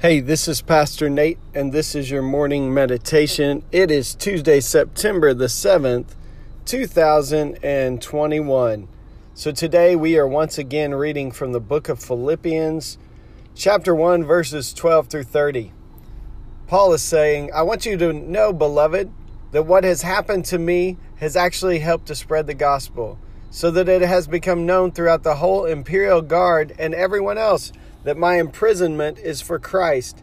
Hey, this is Pastor Nate, and this is your morning meditation. It is Tuesday, September the 7th, 2021. So today we are once again reading from the book of Philippians, chapter 1, verses 12 through 30. Paul is saying, I want you to know, beloved, that what has happened to me has actually helped to spread the gospel, so that it has become known throughout the whole imperial guard and everyone else that my imprisonment is for Christ.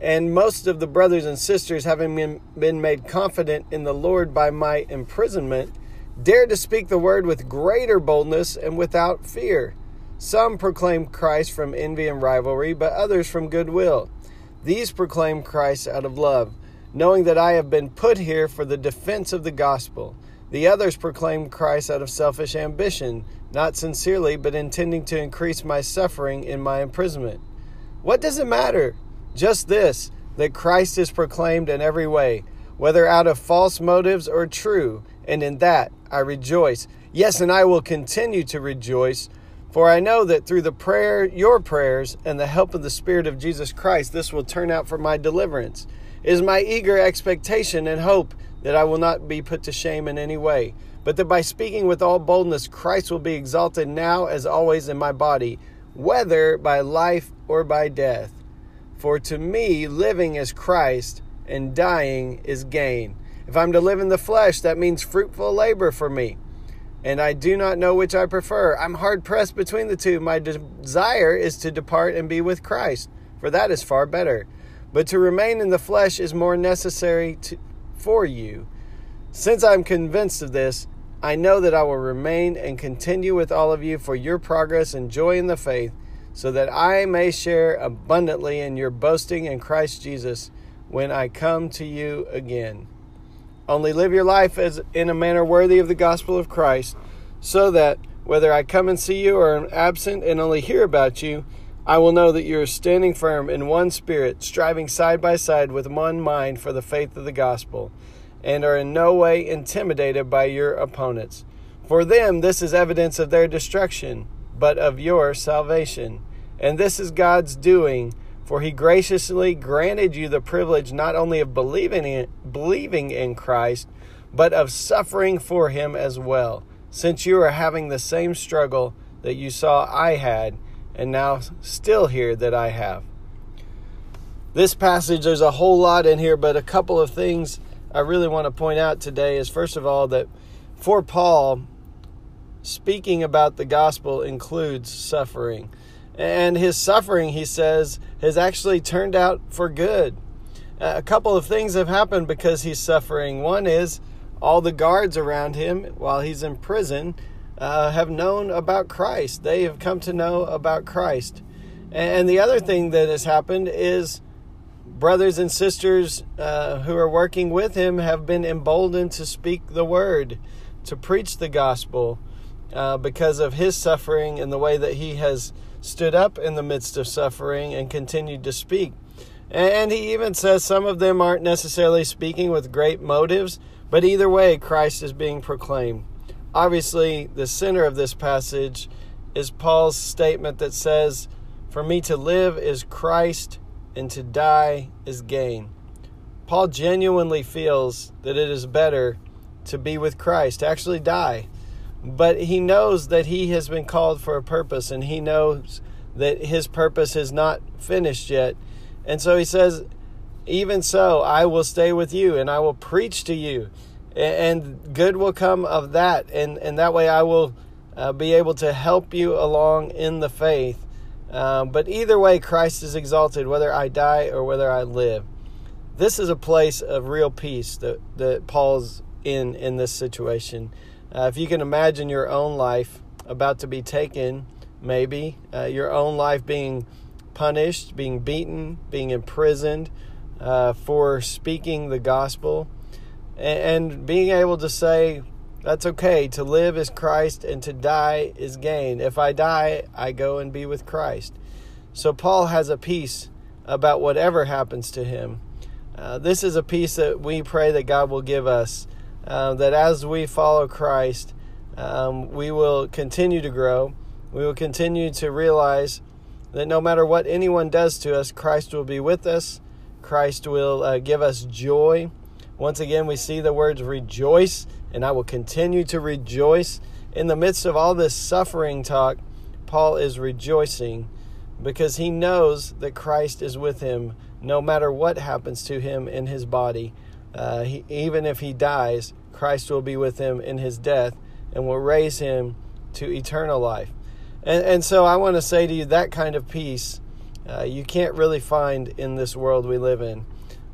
And most of the brothers and sisters, having been made confident in the Lord by my imprisonment, dared to speak the word with greater boldness and without fear. Some proclaim Christ from envy and rivalry, but others from goodwill. These proclaim Christ out of love, knowing that I have been put here for the defense of the gospel. The others proclaim Christ out of selfish ambition not sincerely, but intending to increase my suffering in my imprisonment. What does it matter? Just this that Christ is proclaimed in every way, whether out of false motives or true, and in that I rejoice. Yes, and I will continue to rejoice, for I know that through the prayer, your prayers, and the help of the Spirit of Jesus Christ, this will turn out for my deliverance. It is my eager expectation and hope that I will not be put to shame in any way but that by speaking with all boldness, Christ will be exalted now as always in my body, whether by life or by death. For to me, living is Christ, and dying is gain. If I'm to live in the flesh, that means fruitful labor for me. And I do not know which I prefer. I'm hard pressed between the two. My desire is to depart and be with Christ, for that is far better. But to remain in the flesh is more necessary to, for you. Since I'm convinced of this, I know that I will remain and continue with all of you for your progress and joy in the faith, so that I may share abundantly in your boasting in Christ Jesus when I come to you again. Only live your life as in a manner worthy of the gospel of Christ, so that whether I come and see you or am absent and only hear about you, I will know that you are standing firm in one spirit, striving side by side with one mind for the faith of the gospel and are in no way intimidated by your opponents. For them, this is evidence of their destruction, but of your salvation. And this is God's doing, for He graciously granted you the privilege not only of believing in, believing in Christ, but of suffering for Him as well, since you are having the same struggle that you saw I had, and now still hear that I have. This passage, there's a whole lot in here, but a couple of things I really want to point out today is first of all that for Paul, speaking about the gospel includes suffering. And his suffering, he says, has actually turned out for good. A couple of things have happened because he's suffering. One is all the guards around him while he's in prison uh, have known about Christ. They have come to know about Christ. And the other thing that has happened is brothers and sisters uh, who are working with him have been emboldened to speak the word, to preach the gospel, uh, because of his suffering and the way that he has stood up in the midst of suffering and continued to speak. And he even says some of them aren't necessarily speaking with great motives, but either way, Christ is being proclaimed. Obviously, the center of this passage is Paul's statement that says, For me to live is Christ and to die is gain. Paul genuinely feels that it is better to be with Christ, to actually die. But he knows that he has been called for a purpose and he knows that his purpose is not finished yet. And so he says, Even so, I will stay with you and I will preach to you, and good will come of that. And, and that way I will uh, be able to help you along in the faith um, but either way, Christ is exalted, whether I die or whether I live. This is a place of real peace that, that Paul's in in this situation. Uh, if you can imagine your own life about to be taken, maybe, uh, your own life being punished, being beaten, being imprisoned uh, for speaking the gospel. And, being able to say, that's okay. To live is Christ and to die is gain. If I die, I go and be with Christ. So Paul has a peace about whatever happens to him. Uh, this is a peace that we pray that God will give us. Uh, that as we follow Christ, um, we will continue to grow. We will continue to realize that no matter what anyone does to us, Christ will be with us. Christ will uh, give us joy. Once again, we see the words rejoice, and I will continue to rejoice. In the midst of all this suffering talk, Paul is rejoicing because he knows that Christ is with him no matter what happens to him in his body. Uh, he, even if he dies, Christ will be with him in his death and will raise him to eternal life. And, and so I want to say to you that kind of peace uh, you can't really find in this world we live in.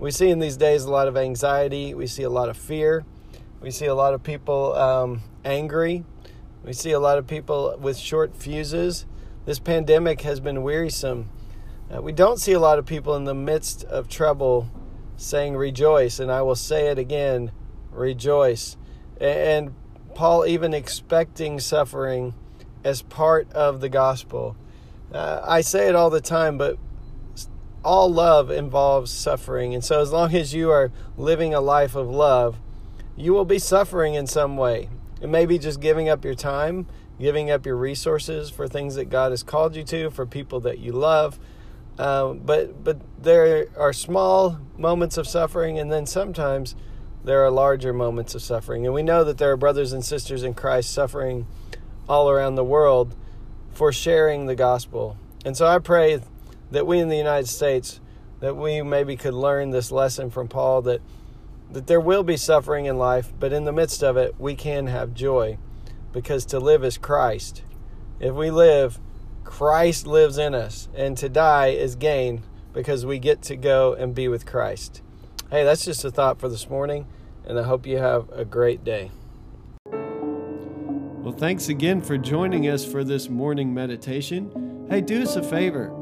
We see in these days a lot of anxiety, we see a lot of fear, we see a lot of people um, angry, we see a lot of people with short fuses. This pandemic has been wearisome. Uh, we don't see a lot of people in the midst of trouble saying rejoice, and I will say it again rejoice. And Paul even expecting suffering as part of the gospel. Uh, I say it all the time, but all love involves suffering. And so, as long as you are living a life of love, you will be suffering in some way. It may be just giving up your time, giving up your resources for things that God has called you to, for people that you love. Uh, but but there are small moments of suffering, and then sometimes there are larger moments of suffering. And we know that there are brothers and sisters in Christ suffering all around the world for sharing the gospel. And so I pray that we in the United States that we maybe could learn this lesson from Paul that that there will be suffering in life, but in the midst of it we can have joy because to live is Christ. If we live, Christ lives in us, and to die is gain because we get to go and be with Christ. Hey, that's just a thought for this morning, and I hope you have a great day. Well, thanks again for joining us for this morning meditation. Hey, do us a favor